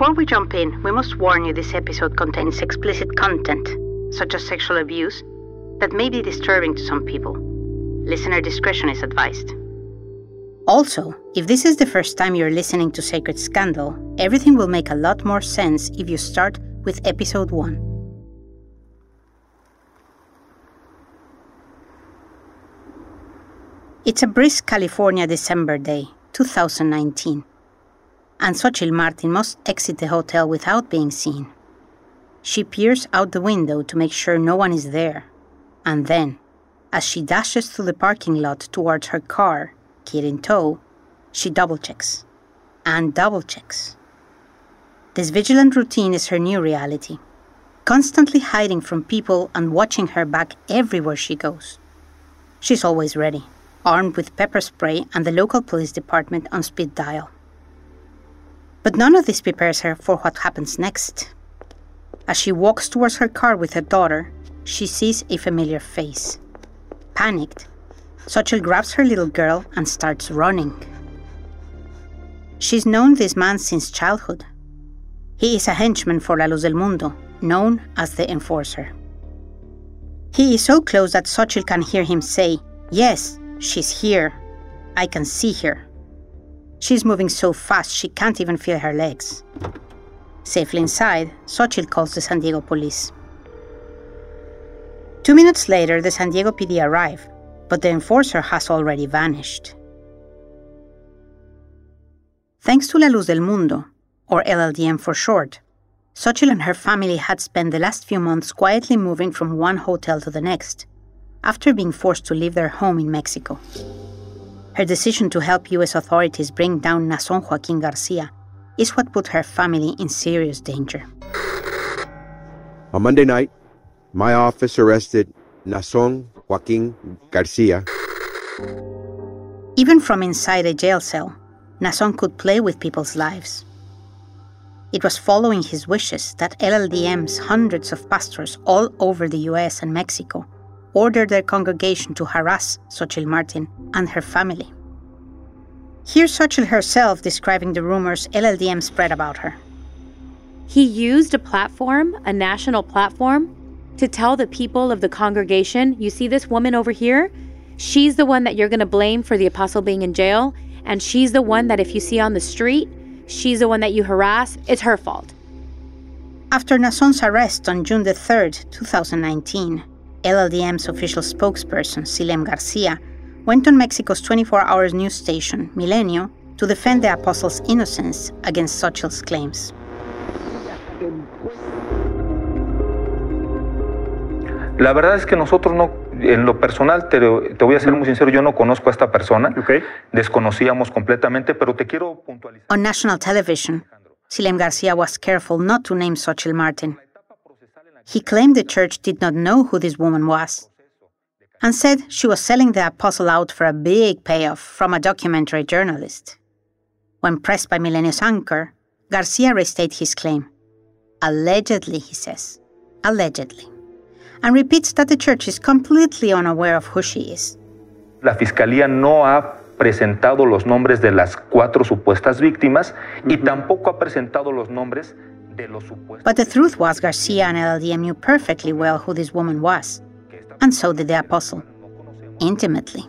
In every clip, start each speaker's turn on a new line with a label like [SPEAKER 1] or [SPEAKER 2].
[SPEAKER 1] Before we jump in, we must warn you this episode contains explicit content, such as sexual abuse, that may be disturbing to some people. Listener discretion is advised. Also, if this is the first time you're listening to Sacred Scandal, everything will make a lot more sense if you start with episode 1. It's a brisk California December day, 2019 and Sochil Martin must exit the hotel without being seen. She peers out the window to make sure no one is there, and then, as she dashes through the parking lot towards her car, kid in tow, she double checks and double checks. This vigilant routine is her new reality, constantly hiding from people and watching her back everywhere she goes. She's always ready, armed with pepper spray and the local police department on speed dial. But none of this prepares her for what happens next. As she walks towards her car with her daughter, she sees a familiar face. Panicked, Sochil grabs her little girl and starts running. She's known this man since childhood. He is a henchman for La Luz del Mundo, known as the Enforcer. He is so close that Sochil can hear him say, Yes, she's here. I can see her. She's moving so fast she can't even feel her legs. Safely inside, Sochil calls the San Diego police. Two minutes later, the San Diego PD arrive, but the enforcer has already vanished. Thanks to La Luz del Mundo, or LLDM for short, Sochil and her family had spent the last few months quietly moving from one hotel to the next, after being forced to leave their home in Mexico. Her decision to help U.S. authorities bring down Naasón Joaquín García is what put her family in serious danger.
[SPEAKER 2] On Monday night, my office arrested Naasón Joaquín García.
[SPEAKER 1] Even from inside a jail cell, Naasón could play with people's lives. It was following his wishes that LLDM's hundreds of pastors all over the US and Mexico ordered their congregation to harass Sochil Martin and her family. Here's Sochil herself describing the rumors LLDM spread about her.
[SPEAKER 3] He used a platform, a national platform, to tell the people of the congregation you see this woman over here? She's the one that you're going to blame for the apostle being in jail. And she's the one that if you see on the street, she's the one that you harass. It's her fault.
[SPEAKER 1] After Naasón's arrest on June the 3rd, 2019, LLDM's official spokesperson, Silem Garcia, went on Mexico's 24 hour news station, Milenio, to defend the apostle's innocence against Sochil's claims.
[SPEAKER 4] La verdad es que nosotros no, en lo personal, te, te, voy a ser muy sincero, yo no conozco a esta persona.
[SPEAKER 5] Okay.
[SPEAKER 4] Desconocíamos completamente, pero te quiero puntualizar.
[SPEAKER 1] On national television, Silem Garcia was careful not to name Sochil Martin. He claimed the church did not know who this woman was and said she was selling the apostle out for a big payoff from a documentary journalist. When pressed by Milenio's anchor, Garcia restates his claim. Allegedly, he says. Allegedly. And repeats that the church is completely unaware of who she is.
[SPEAKER 4] La fiscalía no ha presentado los nombres de las cuatro supuestas víctimas y tampoco ha presentado los nombres.
[SPEAKER 1] But the truth was, Garcia and LLDM knew perfectly well who this woman was, and so did the apostle. Intimately.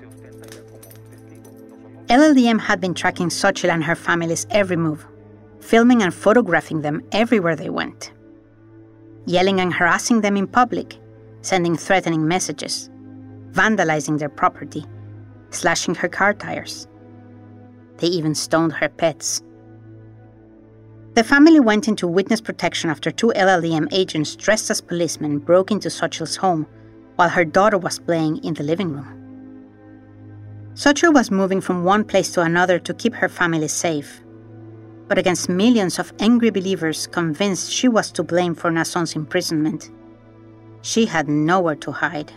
[SPEAKER 1] LLDM had been tracking Sochil and her family's every move, filming and photographing them everywhere they went, yelling and harassing them in public, sending threatening messages, vandalizing their property, slashing her car tires. They even stoned her pets. The family went into witness protection after two LLDM agents dressed as policemen broke into Sochil's home while her daughter was playing in the living room. Sochil was moving from one place to another to keep her family safe. But against millions of angry believers convinced she was to blame for Naasón's imprisonment, she had nowhere to hide.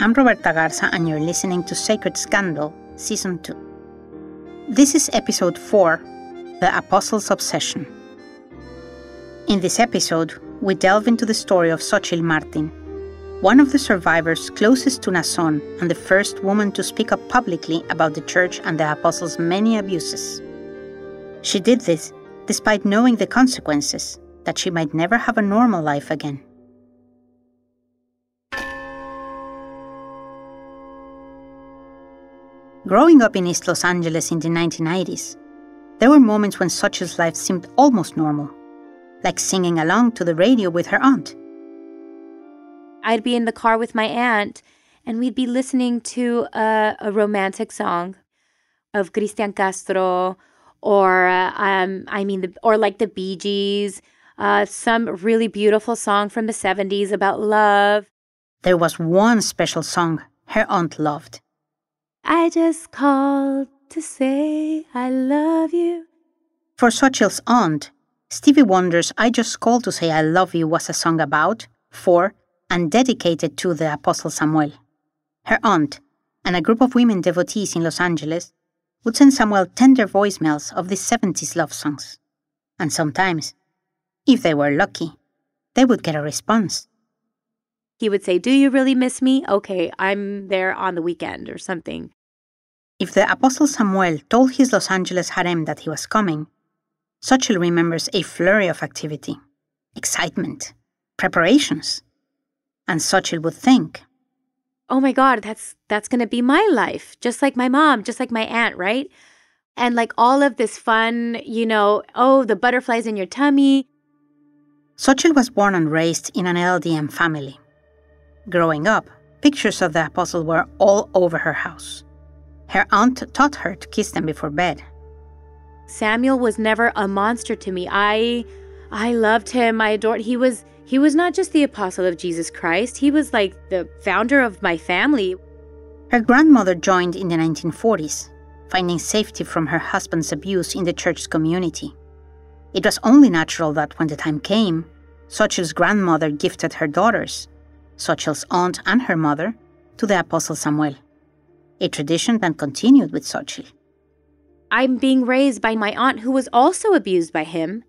[SPEAKER 1] I'm Roberta Garza, and you're listening to Sacred Scandal, Season 2. This is Episode 4 The Apostle's Obsession. In this episode, we delve into the story of Sochil Martin, one of the survivors closest to Naasón and the first woman to speak up publicly about the church and the apostles' many abuses. She did this despite knowing the consequences that she might never have a normal life again. Growing up in East Los Angeles in the 1990s, there were moments when Sochil's life seemed almost normal, like singing along to the radio with her aunt.
[SPEAKER 3] I'd be in the car with my aunt, and we'd be listening to a, a romantic song of Cristian Castro, or uh, um, I mean, the, or like the Bee Gees, uh, some really beautiful song from the 70s about love.
[SPEAKER 1] There was one special song her aunt loved.
[SPEAKER 3] I just called to say I love you.
[SPEAKER 1] For Sochil's aunt, Stevie Wonder's I Just Called to Say I Love You was a song about, for, and dedicated to the Apostle Samuel. Her aunt, and a group of women devotees in Los Angeles, would send Samuel tender voicemails of these 70s love songs. And sometimes, if they were lucky, they would get a response.
[SPEAKER 3] He would say, Do you really miss me? Okay, I'm there on the weekend or something.
[SPEAKER 1] If the Apostle Samuel told his Los Angeles harem that he was coming, Sochil remembers a flurry of activity, excitement, preparations. And Sochil would think,
[SPEAKER 3] Oh my god, that's that's going to be my life, just like my mom, just like my aunt, right? And like all of this fun, you know, oh, the butterflies in your tummy.
[SPEAKER 1] Sochil was born and raised in an LLDM family. Growing up, pictures of the apostle were all over her house. Her aunt taught her to kiss them before bed.
[SPEAKER 3] Samuel was never a monster to me. I I loved him. I adored he was he was not just the apostle of Jesus Christ. He was like the founder of my family.
[SPEAKER 1] Her grandmother joined in the 1940s, finding safety from her husband's abuse in the church's community. It was only natural that when the time came, Sochil's grandmother gifted her daughters, Sochil's aunt and her mother, to the Apostle Samuel, a tradition that continued with Sochil.
[SPEAKER 3] I'm being raised by my aunt who was also abused by him.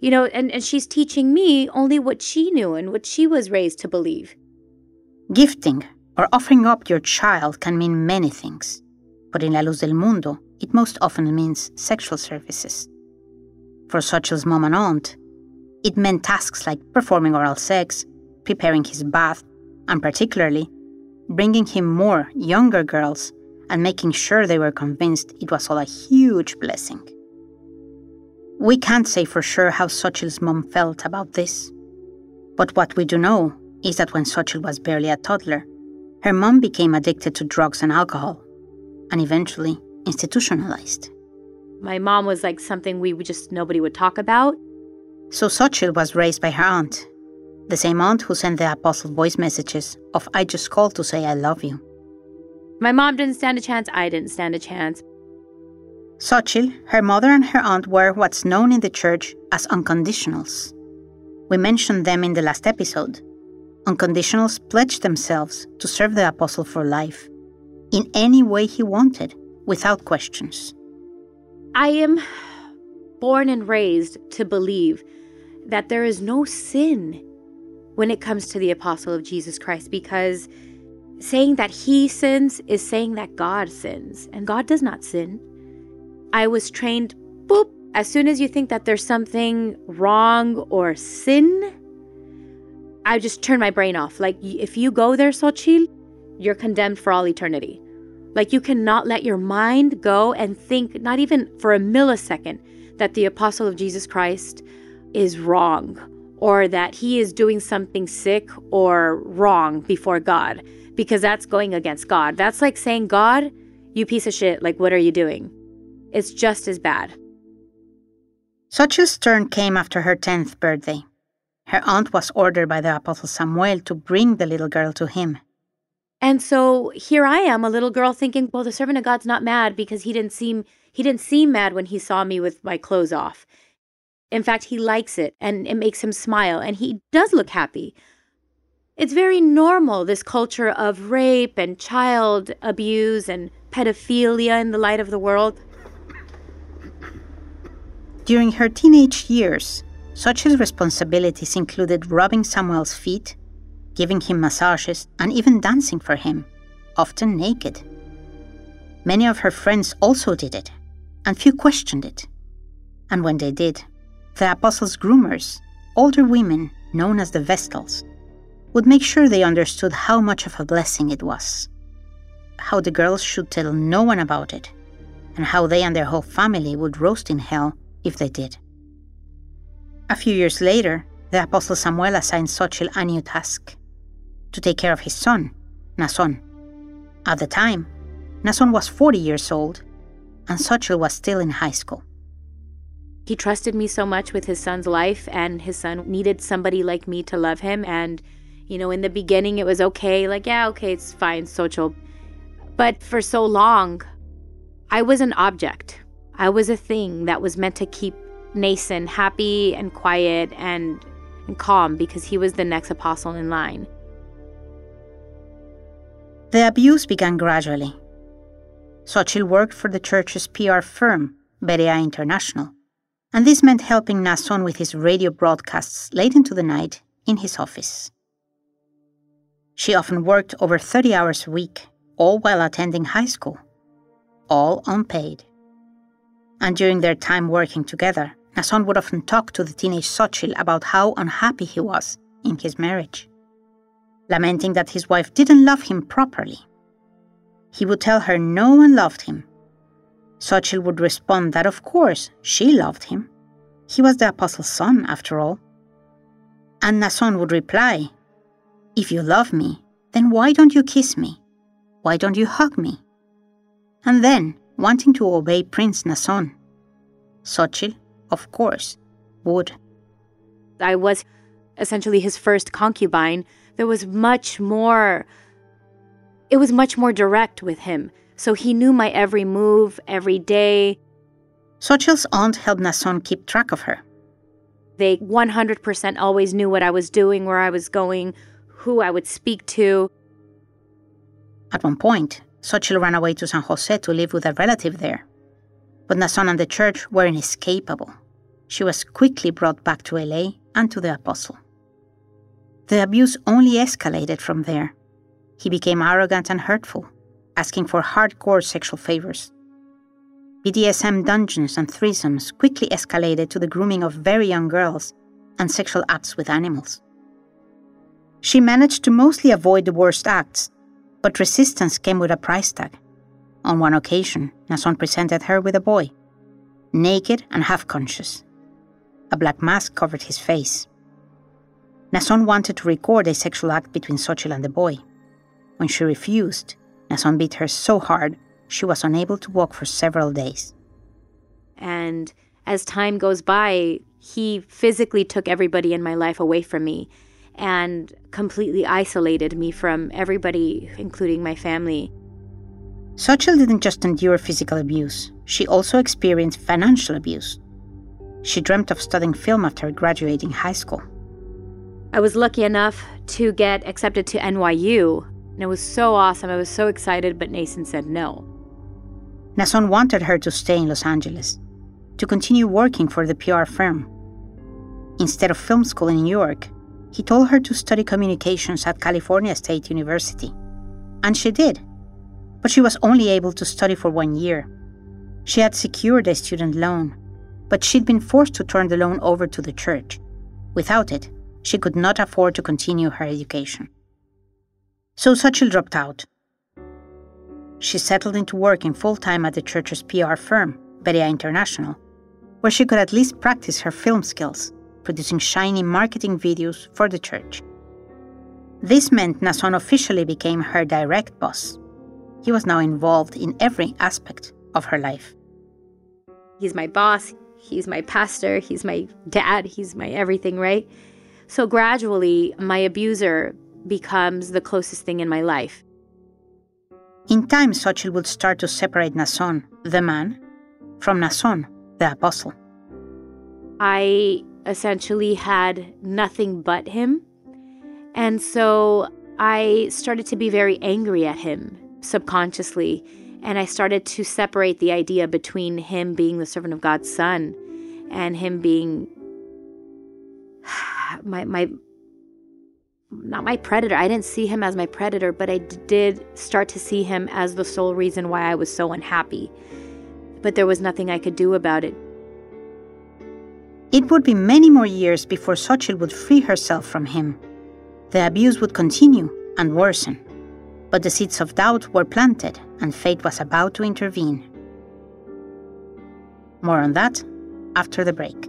[SPEAKER 3] You know, and, and she's teaching me only what she knew and what she was raised to believe.
[SPEAKER 1] Gifting or offering up your child can mean many things, but in La Luz del Mundo, it most often means sexual services. For Sochil's mom and aunt, it meant tasks like performing oral sex, preparing his bath, and particularly, bringing him more younger girls and making sure they were convinced it was all a huge blessing. We can't say for sure how Sochil's mom felt about this. But what we do know is that when Sochil was barely a toddler, her mom became addicted to drugs and alcohol, and eventually institutionalized.
[SPEAKER 3] My mom was like something we just nobody would talk about.
[SPEAKER 1] So Sochil was raised by her aunt, the same aunt who sent the apostle voice messages of I just called to say I love you.
[SPEAKER 3] My mom didn't stand a chance, I didn't stand a chance.
[SPEAKER 1] Sochil, her mother, and her aunt were what's known in the church as unconditionals. We mentioned them in the last episode. unconditionals pledged themselves to serve the apostle for life, in any way he wanted, without questions.
[SPEAKER 3] I am born and raised to believe that there is no sin when it comes to the apostle of Jesus Christ because saying that he sins is saying that God sins, and God does not sin. I was trained, boop, as soon as you think that there's something wrong or sin, I just turn my brain off. Like, if you go there, Sochil, you're condemned for all eternity. Like, you cannot let your mind go and think, not even for a millisecond, that the apostle of Jesus Christ is wrong or that he is doing something sick or wrong before God because that's going against God. That's like saying, God, you piece of shit, like, what are you doing? It's just as bad.
[SPEAKER 1] Sochil's turn came after her 10th birthday. Her aunt was ordered by the Apostle Samuel to bring the little girl to him.
[SPEAKER 3] And so here I am, a little girl thinking, well, the servant of God's not mad because he didn't seem he didn't seem mad when he saw me with my clothes off. In fact, he likes it and it makes him smile and he does look happy. It's very normal, this culture of rape and child abuse and pedophilia in the light of the world.
[SPEAKER 1] During her teenage years, Sochil's responsibilities included rubbing Samuel's feet, giving him massages, and even dancing for him, often naked. Many of her friends also did it, and few questioned it. And when they did, the apostles' groomers, older women known as the Vestals, would make sure they understood how much of a blessing it was, how the girls should tell no one about it, and how they and their whole family would roast in hell if they did. A few years later, the Apostle Samuel assigned Sochil a new task to take care of his son, Naasón. At the time, Naasón was 40 years old, and Sochil was still in high school.
[SPEAKER 3] He trusted me so much with his son's life, and his son needed somebody like me to love him. And, you know, in the beginning, it was okay, like, yeah, okay, it's fine, Sochil. But for so long, I was an object. I was a thing that was meant to keep Naasón happy and quiet and, and calm because he was the next apostle in line.
[SPEAKER 1] The abuse began gradually. Sochil worked for the church's PR firm, Berea International, and this meant helping Naasón with his radio broadcasts late into the night in his office. She often worked over 30 hours a week, all while attending high school, all unpaid. And during their time working together, Naasón would often talk to the teenage Sochil about how unhappy he was in his marriage, lamenting that his wife didn't love him properly. He would tell her no one loved him. Sochil would respond that of course she loved him. He was the apostle's son, after all. And Naasón would reply, If you love me, then why don't you kiss me? Why don't you hug me? And then, wanting to obey Prince Naasón, Sochil of course, would.
[SPEAKER 3] I was essentially his first concubine. There was much more, it was much more direct with him. So he knew my every move, every day.
[SPEAKER 1] Sochil's aunt helped Naasón keep track of her.
[SPEAKER 3] They 100% always knew what I was doing, where I was going, who I would speak to.
[SPEAKER 1] At one point, Sochil ran away to San Jose to live with a relative there. But Naasón and the church were inescapable. She was quickly brought back to LA and to the apostle. The abuse only escalated from there. He became arrogant and hurtful, asking for hardcore sexual favors. BDSM dungeons and threesomes quickly escalated to the grooming of very young girls and sexual acts with animals. She managed to mostly avoid the worst acts, but resistance came with a price tag. On one occasion, Naasón presented her with a boy, naked and half conscious. A black mask covered his face. Naasón wanted to record a sexual act between Sochil and the boy. When she refused, Naasón beat her so hard she was unable to walk for several days.
[SPEAKER 3] And as time goes by, he physically took everybody in my life away from me and completely isolated me from everybody, including my family.
[SPEAKER 1] Sochil didn't just endure physical abuse, she also experienced financial abuse. She dreamt of studying film after graduating high school.
[SPEAKER 3] I was lucky enough to get accepted to NYU. And it was so awesome. I was so excited, but Naasón said no.
[SPEAKER 1] Naasón wanted her to stay in Los Angeles, to continue working for the PR firm. Instead of film school in New York, he told her to study communications at California State University. And she did. But she was only able to study for one year. She had secured a student loan, but she'd been forced to turn the loan over to the church. Without it, she could not afford to continue her education. So Sochil dropped out. She settled into working full time at the church's PR firm, Berea International, where she could at least practice her film skills, producing shiny marketing videos for the church. This meant Naasón officially became her direct boss. He was now involved in every aspect of her life.
[SPEAKER 3] He's my boss, he's my pastor, he's my dad, he's my everything, right? So gradually, my abuser becomes the closest thing in my life.
[SPEAKER 1] In time, Sochil would start to separate Naasón, the man, from Naasón, the apostle.
[SPEAKER 3] I essentially had nothing but him. And so I started to be very angry at him subconsciously. And I started to separate the idea between him being the servant of God's son and him being my my not my predator. I didn't see him as my predator, but I did start to see him as the sole reason why I was so unhappy. But there was nothing I could do about it.
[SPEAKER 1] It would be many more years before Sochil would free herself from him. The abuse would continue and worsen. But the seeds of doubt were planted, and fate was about to intervene. More on that after the break.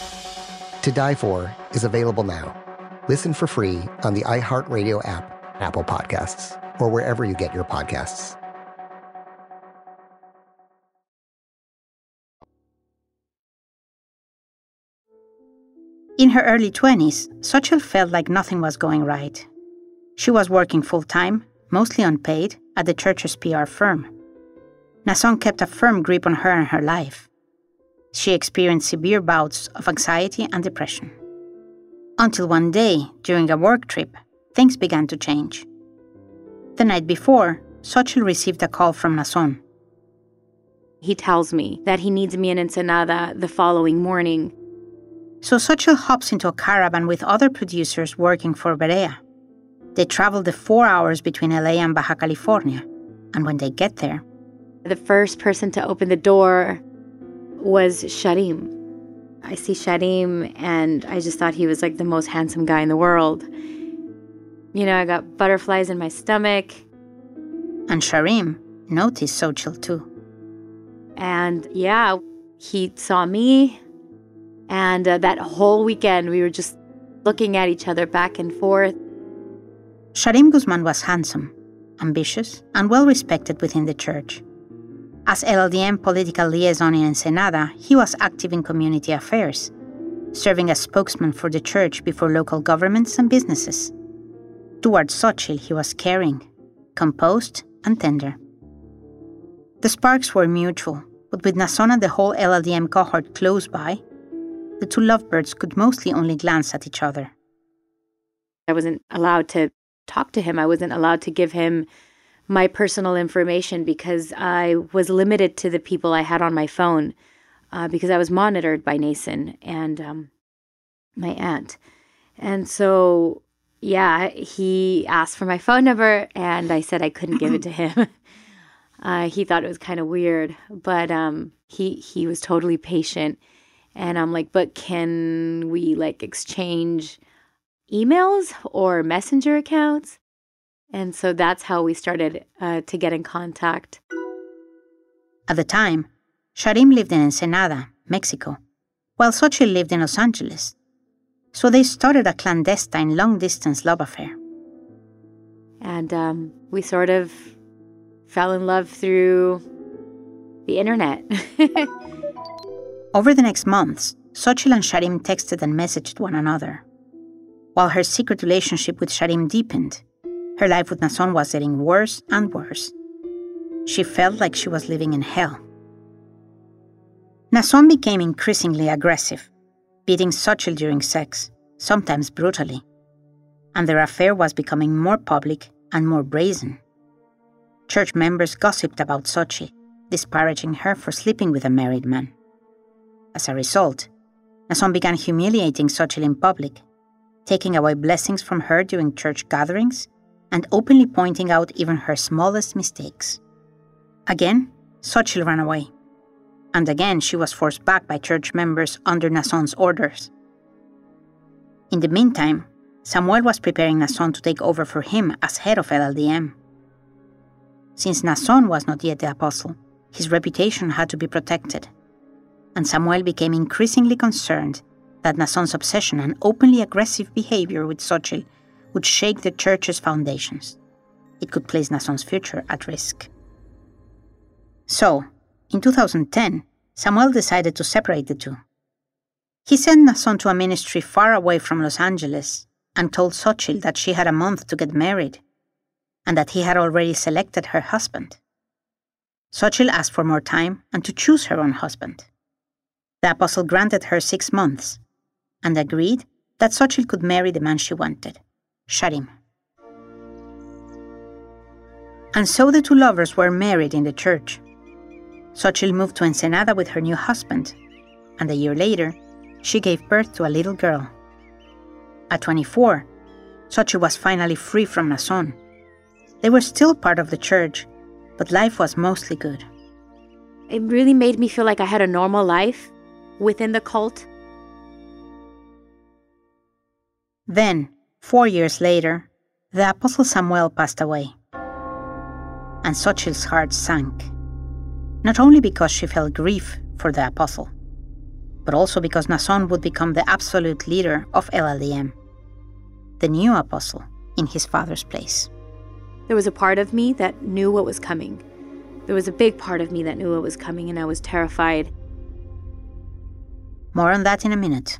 [SPEAKER 6] To Die For is available now. Listen for free on the iHeartRadio app, Apple Podcasts, or wherever you get your podcasts.
[SPEAKER 1] In her early 20s, Sochil felt like nothing was going right. She was working full time, mostly unpaid, at the church's PR firm. Naasón kept a firm grip on her and her life. She experienced severe bouts of anxiety and depression. Until one day, during a work trip, things began to change. The night before, Sochil received a call from Naasón.
[SPEAKER 3] He tells me that he needs me in Ensenada the following morning.
[SPEAKER 1] So Sochil hops into a caravan with other producers working for Berea. They travel the four hours between LA and Baja California, and when they get there,
[SPEAKER 3] the first person to open the door was Sharim. I see Sharim, and I just thought he was like the most handsome guy in the world. You know, I got butterflies in my stomach.
[SPEAKER 1] And Sharim noticed Sochil too.
[SPEAKER 3] And yeah, he saw me. And uh, that whole weekend, we were just looking at each other back and forth.
[SPEAKER 1] Sharim Guzman was handsome, ambitious, and well respected within the church. As LLDM political liaison in Ensenada, he was active in community affairs, serving as spokesman for the church before local governments and businesses. Towards Sochil, he was caring, composed, and tender. The sparks were mutual, but with Naasón and the whole LLDM cohort close by, the two lovebirds could mostly only glance at each other.
[SPEAKER 3] I wasn't allowed to talk to him. I wasn't allowed to give him my personal information because I was limited to the people I had on my phone uh, because I was monitored by Naasón and um, my aunt. And so, yeah, he asked for my phone number and I said I couldn't give it to him. uh, he thought it was kind of weird, but um, he he was totally patient. And I'm like, but can we like exchange emails or messenger accounts? And so that's how we started uh, to get in contact.
[SPEAKER 1] At the time, Sharim lived in Ensenada, Mexico, while Sochil lived in Los Angeles. So they started a clandestine long distance love affair.
[SPEAKER 3] And um, we sort of fell in love through the internet.
[SPEAKER 1] Over the next months, Sochil and Sharim texted and messaged one another. While her secret relationship with Sharim deepened, her life with Naasón was getting worse and worse. She felt like she was living in hell. Naasón became increasingly aggressive, beating Sochil during sex, sometimes brutally. And their affair was becoming more public and more brazen. Church members gossiped about Sochi, disparaging her for sleeping with a married man. As a result, Nason began humiliating Sochil in public, taking away blessings from her during church gatherings and openly pointing out even her smallest mistakes. Again, Sochil ran away. And again, she was forced back by church members under Naasón's orders. In the meantime, Samuel was preparing Naasón to take over for him as head of LLDM. Since Naasón was not yet the apostle, his reputation had to be protected. And Samuel became increasingly concerned that Naasón's obsession and openly aggressive behavior with Sochil would shake the church's foundations. It could place Naasón's future at risk. So, in 2010, Samuel decided to separate the two. He sent Naasón to a ministry far away from Los Angeles and told Sochil that she had a month to get married and that he had already selected her husband. Sochil asked for more time and to choose her own husband. The apostle granted her six months and agreed that Sochil could marry the man she wanted. Sharim. And so the two lovers were married in the church. Sochil moved to Ensenada with her new husband, and a year later, she gave birth to a little girl. At 24, Sochil was finally free from Naasón. They were still part of the church, but life was mostly good.
[SPEAKER 3] It really made me feel like I had a normal life within the cult.
[SPEAKER 1] Then, Four years later, the Apostle Samuel passed away, and Sochil's heart sank. Not only because she felt grief for the apostle, but also because Naasón would become the absolute leader of LLDM, the new apostle in his father's place.
[SPEAKER 3] There was a part of me that knew what was coming. There was a big part of me that knew what was coming, and I was terrified.
[SPEAKER 1] More on that in a minute.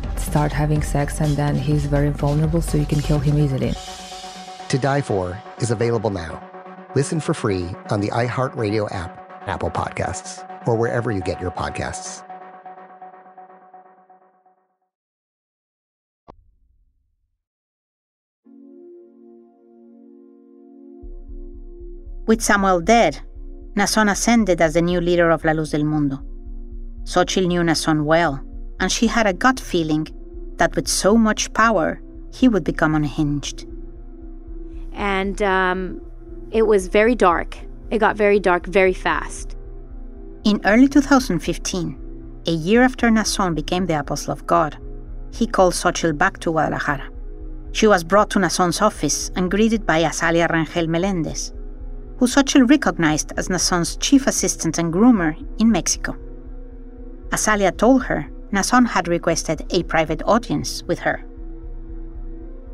[SPEAKER 7] start having sex, and then he's very vulnerable, so you can kill him easily.
[SPEAKER 6] To Die For is available now. Listen for free on the iHeartRadio app, Apple Podcasts, or wherever you get your podcasts.
[SPEAKER 1] With Samuel dead, Naasón ascended as the new leader of La Luz del Mundo. Sochil knew Naasón well, and she had a gut feeling that with so much power, he would become unhinged.
[SPEAKER 3] And um, it was very dark. It got very dark very fast.
[SPEAKER 1] In early 2015, a year after Naasón became the Apostle of God, he called Sochil back to Guadalajara. She was brought to Naasón's office and greeted by Azalia Rangel Melendez, who Sochil recognized as Naasón's chief assistant and groomer in Mexico. Azalia told her Naasón had requested a private audience with her.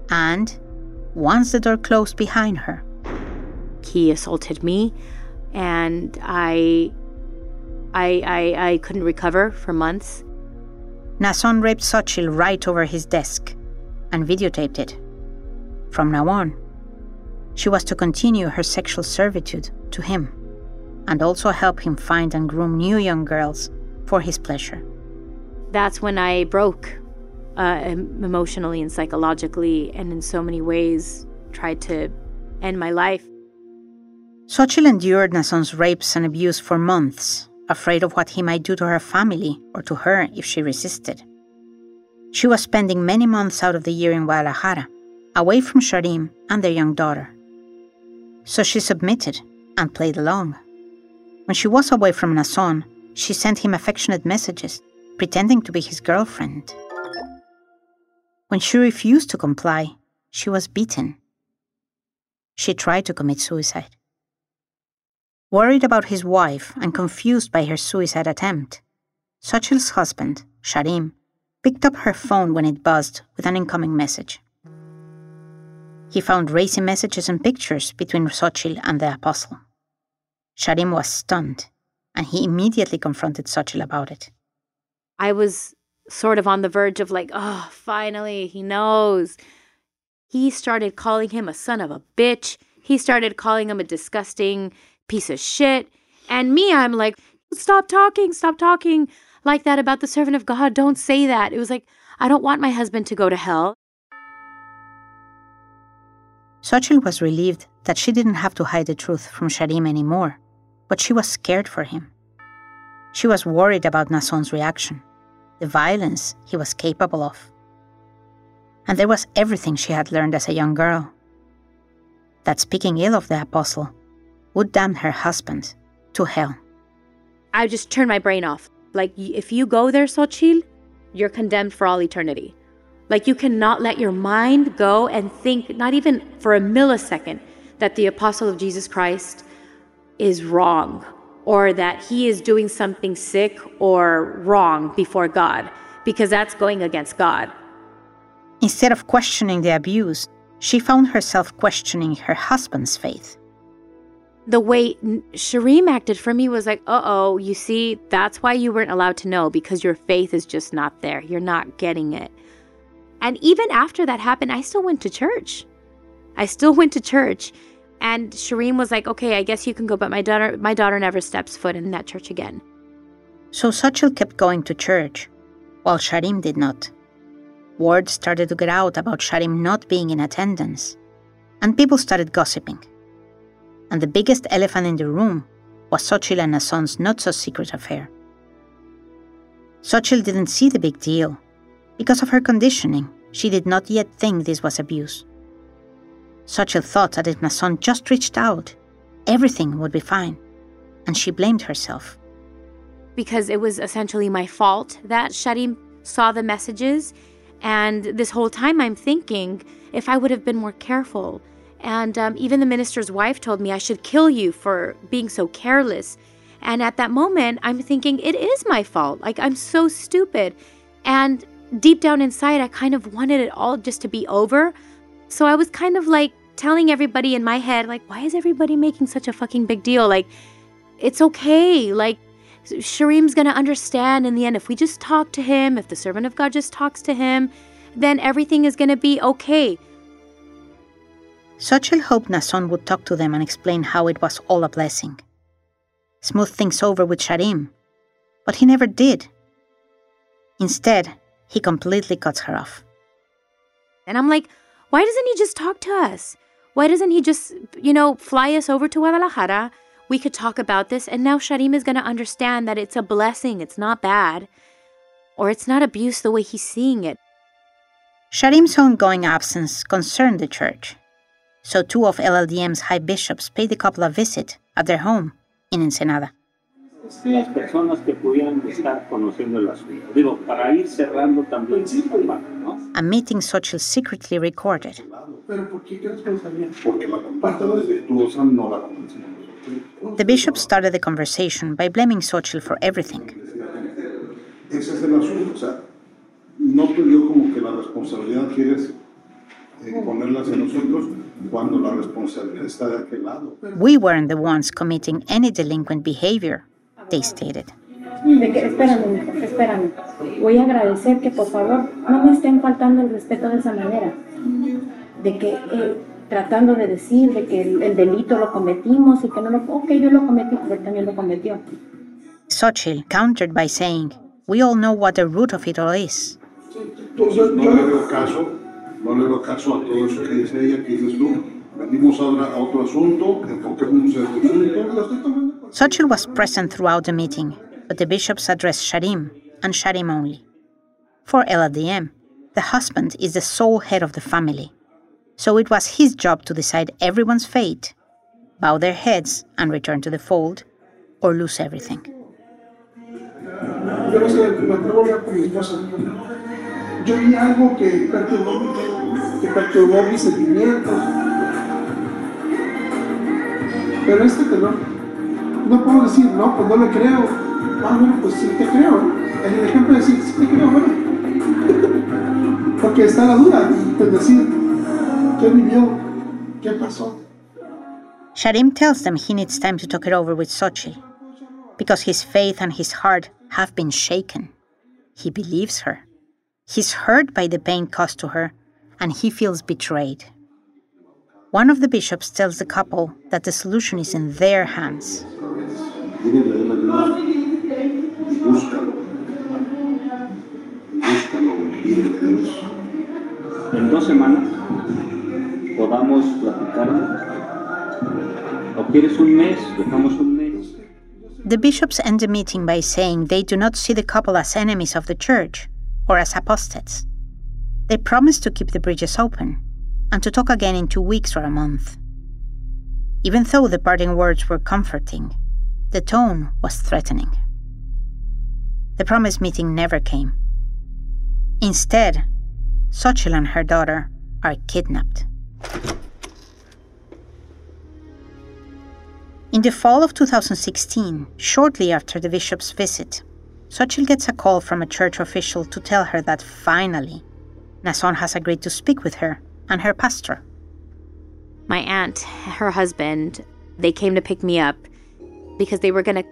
[SPEAKER 1] And once the door closed behind her,
[SPEAKER 3] He assaulted me, and I, I, I, I couldn't recover for months.
[SPEAKER 1] Naasón raped Sochil right over his desk and videotaped it. From now on, she was to continue her sexual servitude to him and also help him find and groom new young girls for his pleasure.
[SPEAKER 3] That's when I broke uh, emotionally and psychologically, and in so many ways tried to end my life.
[SPEAKER 1] Sochil endured Naasón's rapes and abuse for months afraid of what he might do to her family or to her if she resisted. She was spending many months out of the year in Guadalajara, away from Sharim and their young daughter. So she submitted and played along. When she was away from Naasón, she sent him affectionate messages, pretending to be his girlfriend. When she refused to comply, she was beaten. She tried to commit suicide. Worried about his wife and confused by her suicide attempt, Sochil's husband, Sharim, picked up her phone when it buzzed with an incoming message. He found racy messages and pictures between Sochil and the apostle. Sharim was stunned, and he immediately confronted Sochil about it.
[SPEAKER 3] I was sort of on the verge of like, oh, finally, he knows. He started calling him a son of a bitch. He started calling him a disgusting piece of shit. And me, I'm like, stop talking, stop talking like that about the servant of God. Don't say that. It was like, I don't want my husband to go to hell.
[SPEAKER 1] Sochil was relieved that she didn't have to hide the truth from Sharim anymore but she was scared for him. She was worried about Naasón's reaction, the violence he was capable of. And there was everything she had learned as a young girl that speaking ill of the apostle would damn her husband to hell.
[SPEAKER 3] I just turned my brain off. Like, if you go there, Sochil, you're condemned for all eternity. Like, you cannot let your mind go and think, not even for a millisecond, that the apostle of Jesus Christ is wrong or that he is doing something sick or wrong before God, because that's going against God.
[SPEAKER 1] Instead of questioning the abuse, she found herself questioning her husband's faith.
[SPEAKER 3] The way Sharim acted for me was like, uh oh, you see, that's why you weren't allowed to know because your faith is just not there. You're not getting it. And even after that happened, I still went to church. I still went to church and Sharim was like, okay, I guess you can go, but my daughter, my daughter never steps foot in that church again.
[SPEAKER 1] So Sochil kept going to church, while Sharim did not. Word started to get out about Sharim not being in attendance, and people started gossiping. And the biggest elephant in the room was Sochil and Naasón's not so secret affair. Sochil didn't see the big deal. Because of her conditioning, she did not yet think this was abuse. Sochil thought that if Naasón just reached out, everything would be fine, and she blamed herself.
[SPEAKER 3] Because it was essentially my fault that Sharim saw the messages, and this whole time I'm thinking if I would have been more careful. And um, even the minister's wife told me I should kill you for being so careless. And at that moment, I'm thinking it is my fault. Like, I'm so stupid. And deep down inside, I kind of wanted it all just to be over. So I was kind of like telling everybody in my head, like, why is everybody making such a fucking big deal? Like, it's okay. Like, Sharim's gonna understand in the end. If we just talk to him, if the servant of God just talks to him, then everything is gonna be okay.
[SPEAKER 1] Sochil hoped Naasón would talk to them and explain how it was all a blessing. Smooth things over with Sharim, but he never did. Instead, he completely cuts her off.
[SPEAKER 3] And I'm like, why doesn't he just talk to us? Why doesn't he just, you know, fly us over to Guadalajara? We could talk about this, and now Sharim is going to understand that it's a blessing, it's not bad, or it's not abuse the way he's seeing it.
[SPEAKER 1] Sharim's ongoing absence concerned the church, so two of LLDM's high bishops paid the couple a visit at their home in Ensenada.
[SPEAKER 8] Las personas que pudieran estar conociendo el asunto. Digo, para ir cerrando también ¿no?
[SPEAKER 1] A meeting Sochil secretly recorded. The bishop started the conversation by blaming Sochil for everything.
[SPEAKER 9] Ese es el asunto, o sea, noto yo como que la responsabilidad quieres eh, ponerlas en nosotros cuando la responsabilidad está de aquel lado.
[SPEAKER 1] We weren't the ones committing any delinquent behavior they stated.
[SPEAKER 10] De que, espérame, espérame. Voy a agradecer que por favor no me estén faltando el respeto de esa manera. De que eh, tratando de decir de que el, el, delito lo cometimos y que no lo. Ok, yo lo cometí, pero él también lo cometió.
[SPEAKER 1] Xochitl countered by saying, We all know what the root of it all is.
[SPEAKER 9] Entonces, no le doy caso, no le doy caso a todo eso que dice ella, que dices tú. Venimos a otro asunto, enfoquémonos en este asunto.
[SPEAKER 1] Sochil was present throughout the meeting, but the bishops addressed Sharim and Sharim only. For LLDM, the husband is the sole head of the family, so it was his job to decide everyone's fate, bow their heads and return to the fold, or lose everything.
[SPEAKER 11] Yo no sé, me atrevo a hablar por mi esposa. Yo vi algo que perturbó, que perturbó mis sentimientos. Pero este tenor, no puedo decir, no, pues no le creo. Ah, bueno, pues sí te creo. En el ejemplo de decir, sí te creo, bueno. Porque está la duda, pues decir, ¿qué vivió? ¿Qué pasó?
[SPEAKER 1] Sharim tells them he needs time to talk it over with Sochil, because his faith and his heart have been shaken. He believes her. He's hurt by the pain caused to her, and he feels betrayed. One of the bishops tells the couple that the solution is in their hands.
[SPEAKER 9] Pídele la ayuda y búscalo. Búscalo y pídele a Dios.
[SPEAKER 8] En dos semanas podamos platicarlo. ¿O quieres un mes? Dejamos un mes.
[SPEAKER 1] The bishops end the meeting by saying they do not see the couple as enemies of the church or as apostates. They promise to keep the bridges open and to talk again in two weeks or a month. Even though the parting words were comforting, the tone was threatening. The promised meeting never came. Instead, Sochil and her daughter are kidnapped. In the fall of 2016, shortly after the bishop's visit, Sochil gets a call from a church official to tell her that finally, Naasón has agreed to speak with her and her pastor.
[SPEAKER 3] My aunt, her husband, they came to pick me up because they were going to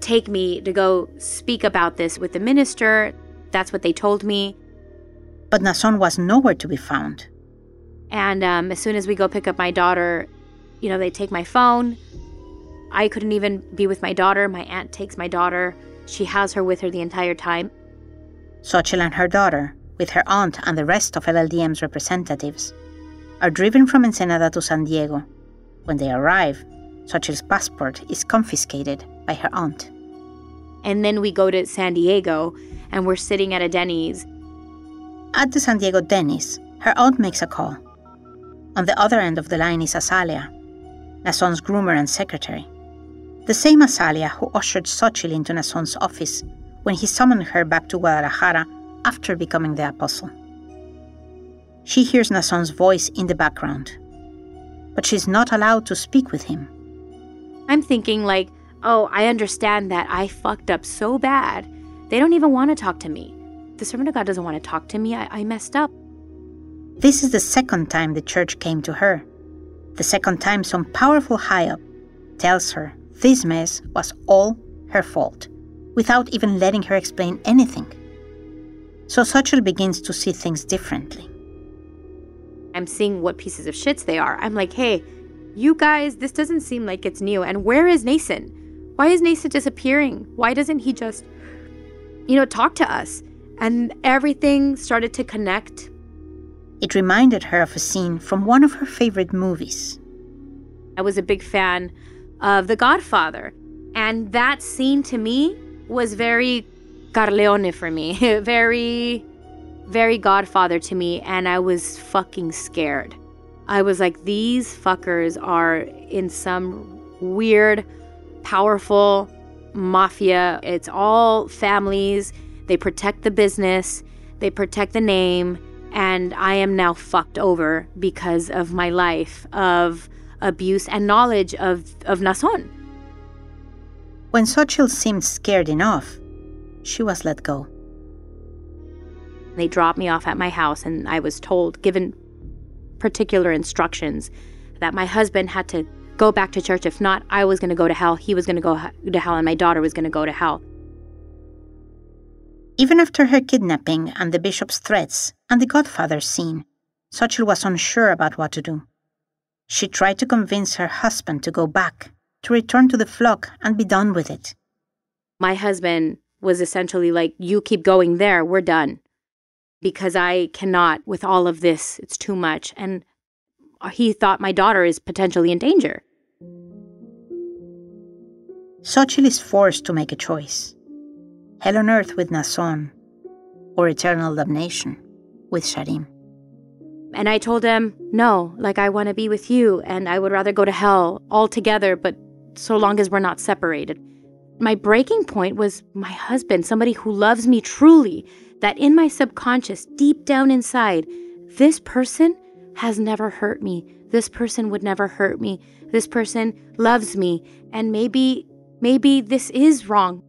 [SPEAKER 3] take me to go speak about this with the minister. That's what they told me.
[SPEAKER 1] But Naasón was nowhere to be found.
[SPEAKER 3] And um, as soon as we go pick up my daughter, you know, they take my phone. I couldn't even be with my daughter. My aunt takes my daughter. She has her with her the entire time.
[SPEAKER 1] Sochil and her daughter, with her aunt and the rest of LLDM's representatives, are driven from Ensenada to San Diego. When they arrive, Sochil's passport is confiscated by her aunt.
[SPEAKER 3] And then we go to San Diego and we're sitting at a Denny's.
[SPEAKER 1] At the San Diego Denny's, her aunt makes a call. On the other end of the line is Asalia, Naasón's groomer and secretary. The same Asalia who ushered Sochil into Naasón's office when he summoned her back to Guadalajara after becoming the apostle. She hears Naasón's voice in the background, but she's not allowed to speak with him.
[SPEAKER 3] I'm thinking, like, oh, I understand that I fucked up so bad. They don't even want to talk to me. The servant of God doesn't want to talk to me. I, I messed up.
[SPEAKER 1] This is the second time the church came to her. The second time some powerful high up tells her this mess was all her fault, without even letting her explain anything. So Sochil begins to see things differently.
[SPEAKER 3] I'm seeing what pieces of shits they are. I'm like, hey, you guys, this doesn't seem like it's new. And where is Naasón? Why is Naasón disappearing? Why doesn't he just, you know, talk to us? And everything started to connect.
[SPEAKER 1] It reminded her of a scene from one of her favorite movies.
[SPEAKER 3] I was a big fan of The Godfather. And that scene to me was very Corleone for me. very, very Godfather to me. And I was fucking scared. I was like, these fuckers are in some weird, powerful mafia. It's all families. They protect the business, they protect the name. And I am now fucked over because of my life of abuse and knowledge of, of Naasón.
[SPEAKER 1] When Sochil seemed scared enough, she was let go.
[SPEAKER 3] They dropped me off at my house, and I was told, given particular instructions, that my husband had to go back to church. If not, I was going to go to hell. He was going to go to hell, and my daughter was going to go to hell.
[SPEAKER 1] Even after her kidnapping and the bishop's threats and the godfather scene, Sochil was unsure about what to do. She tried to convince her husband to go back, to return to the flock and be done with it.
[SPEAKER 3] My husband was essentially like, You keep going there, we're done. Because I cannot with all of this, it's too much. And he thought my daughter is potentially in danger.
[SPEAKER 1] Sochil is forced to make a choice. hell on earth with Naasón, or eternal damnation with Sharim.
[SPEAKER 3] And I told him, no, like I want to be with you and I would rather go to hell altogether, but so long as we're not separated. My breaking point was my husband, somebody who loves me truly, that in my subconscious, deep down inside, this person has never hurt me. This person would never hurt me. This person loves me. And maybe, maybe this is wrong.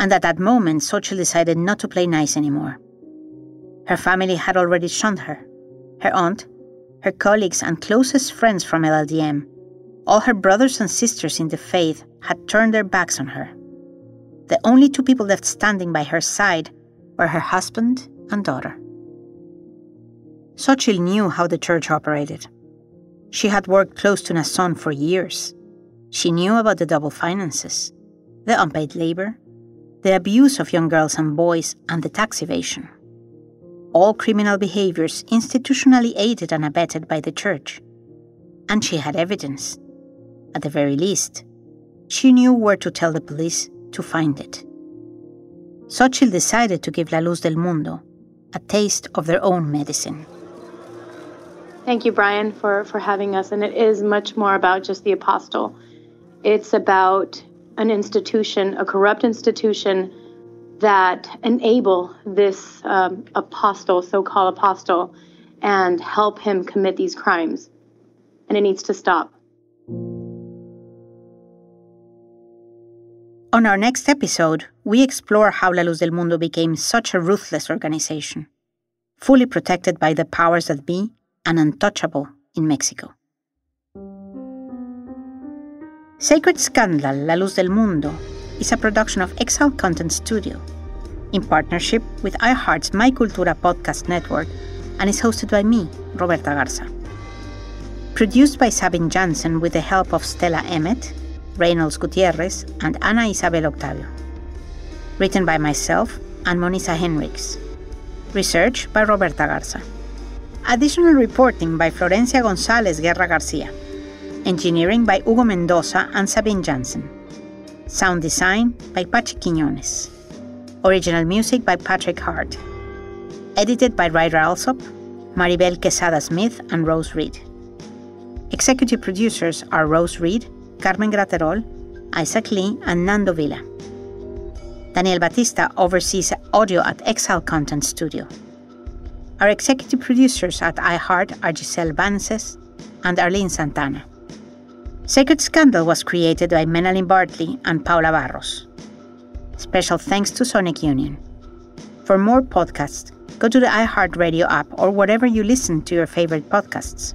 [SPEAKER 1] And at that moment, Sochil decided not to play nice anymore. Her family had already shunned her. Her aunt, her colleagues, and closest friends from LLDM, all her brothers and sisters in the faith had turned their backs on her. The only two people left standing by her side were her husband and daughter. Sochil knew how the church operated. She had worked close to Naasón for years. She knew about the double finances, the unpaid labor, the abuse of young girls and boys, and the tax evasion. All criminal behaviors institutionally aided and abetted by the church. And she had evidence. At the very least, she knew where to tell the police to find it. Sochil decided to give La Luz del Mundo a taste of their own medicine.
[SPEAKER 3] Thank you, Brian, for, for having us. And it is much more about just the apostle. It's about an institution, a corrupt institution that enable this um, apostle, so-called apostle, and help him commit these crimes. And it needs to stop.
[SPEAKER 1] On our next episode, we explore how La Luz del Mundo became such a ruthless organization, fully protected by the powers that be and untouchable in Mexico. Sacred Scandal La Luz del Mundo is a production of Exile Content Studio in partnership with iHeart's My Cultura podcast network and is hosted by me, Roberta Garza. Produced by Sabine Jansen with the help of Stella Emmett, Reynolds Gutierrez, and Ana Isabel Octavio. Written by myself and Monisa Henriks. Research by Roberta Garza. Additional reporting by Florencia González Guerra Garcia. Engineering by Hugo Mendoza and Sabine Jansen. Sound design by Pachi Quiñones. Original music by Patrick Hart. Edited by Ryder Alsop, Maribel Quesada Smith, and Rose Reed. Executive producers are Rose Reed, Carmen Graterol, Isaac Lee, and Nando Villa. Daniel Batista oversees audio at Exile Content Studio. Our executive producers at iHeart are Giselle Vances and Arlene Santana. Sacred Scandal was created by Menalyn Bartley and Paula Barros. Special thanks to Sonic Union. For more podcasts, go to the iHeartRadio app or wherever you listen to your favorite podcasts.